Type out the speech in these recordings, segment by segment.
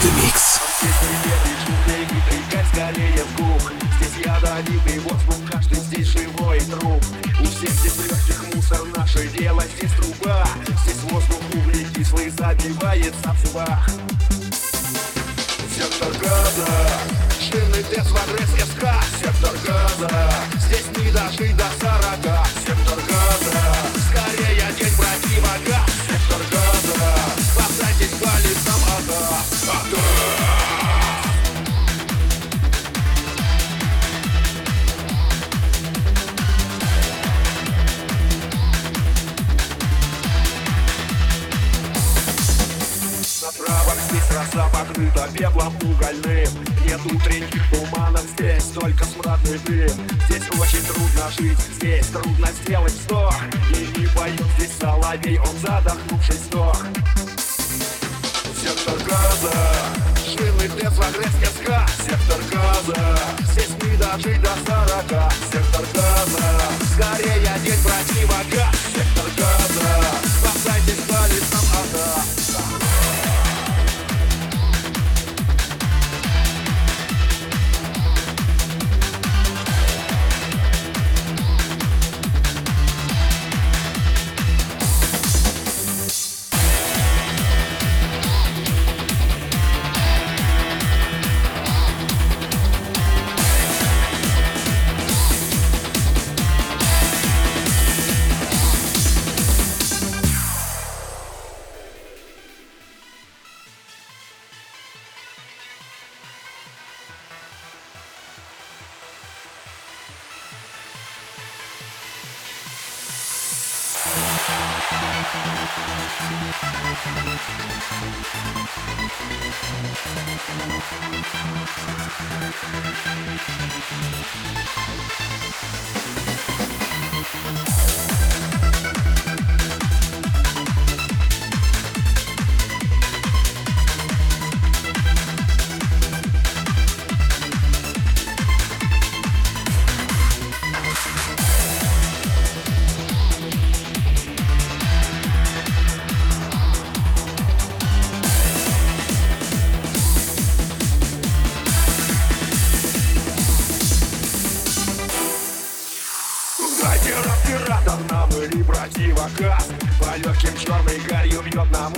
the mix. мусор, наше дело здесь труба Здесь воздух углекислый забивается в зубах Сектор газа, шины тест в адрес СК Сектор газа, здесь не дожить до сорока Сектор газа, роса покрыта пеплом угольным. Нет утренних туманов, здесь только смрадный дым. Здесь очень трудно жить, здесь трудно сделать вздох. И не поет здесь соловей, он задохнувшись сдох. Сектор газа, шины Тесла, грязь СК Сектор газа, здесь не дожить до сорока. Сектор газа, We'll Дайте распиратор нам или противогаз По легким черной гарью бьет нам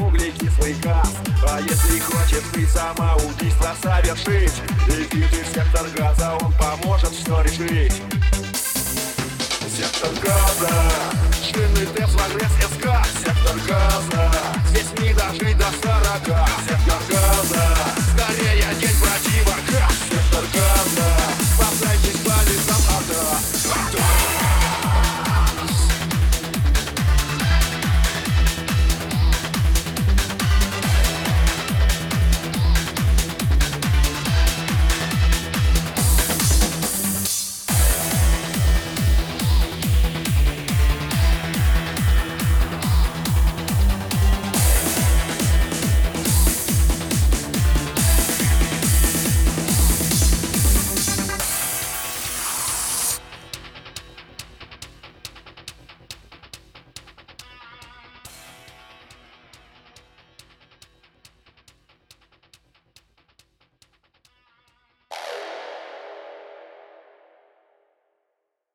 газ А если хочет ты самоубийство совершить Иди ты в сектор газа, он поможет все решить Сектор газа, шины Тесла, грязь СК Сектор газа, здесь не дожить до сорока. Сектор газа